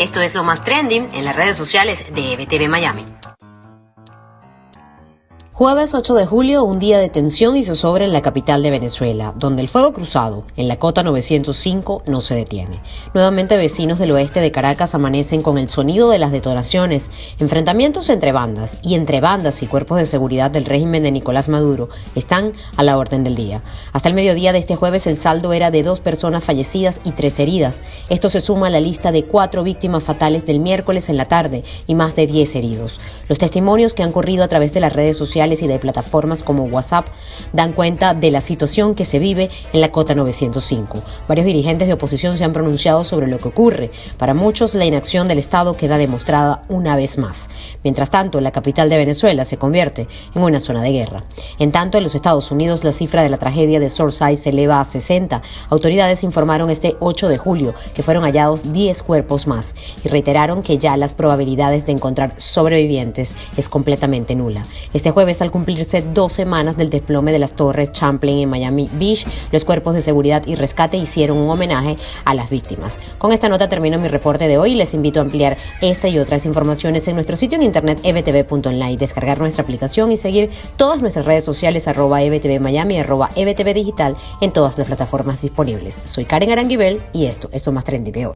Esto es lo más trending en las redes sociales de EBTV Miami. Jueves 8 de julio, un día de tensión y zozobra en la capital de Venezuela, donde el fuego cruzado en la cota 905 no se detiene. Nuevamente vecinos del oeste de Caracas amanecen con el sonido de las detonaciones, enfrentamientos entre bandas y entre bandas y cuerpos de seguridad del régimen de Nicolás Maduro están a la orden del día. Hasta el mediodía de este jueves el saldo era de dos personas fallecidas y tres heridas. Esto se suma a la lista de cuatro víctimas fatales del miércoles en la tarde y más de diez heridos. Los testimonios que han corrido a través de las redes sociales y de plataformas como WhatsApp dan cuenta de la situación que se vive en la cota 905. Varios dirigentes de oposición se han pronunciado sobre lo que ocurre. Para muchos, la inacción del Estado queda demostrada una vez más. Mientras tanto, la capital de Venezuela se convierte en una zona de guerra. En tanto, en los Estados Unidos, la cifra de la tragedia de Surfside se eleva a 60. Autoridades informaron este 8 de julio que fueron hallados 10 cuerpos más y reiteraron que ya las probabilidades de encontrar sobrevivientes es completamente nula. Este al cumplirse dos semanas del desplome de las torres Champlain en Miami Beach, los cuerpos de seguridad y rescate hicieron un homenaje a las víctimas. Con esta nota termino mi reporte de hoy y les invito a ampliar esta y otras informaciones en nuestro sitio en internet ebtv.online, descargar nuestra aplicación y seguir todas nuestras redes sociales arroba ebtv Miami, arroba ebtv digital en todas las plataformas disponibles. Soy Karen Aranguibel y esto es lo más trendy de hoy.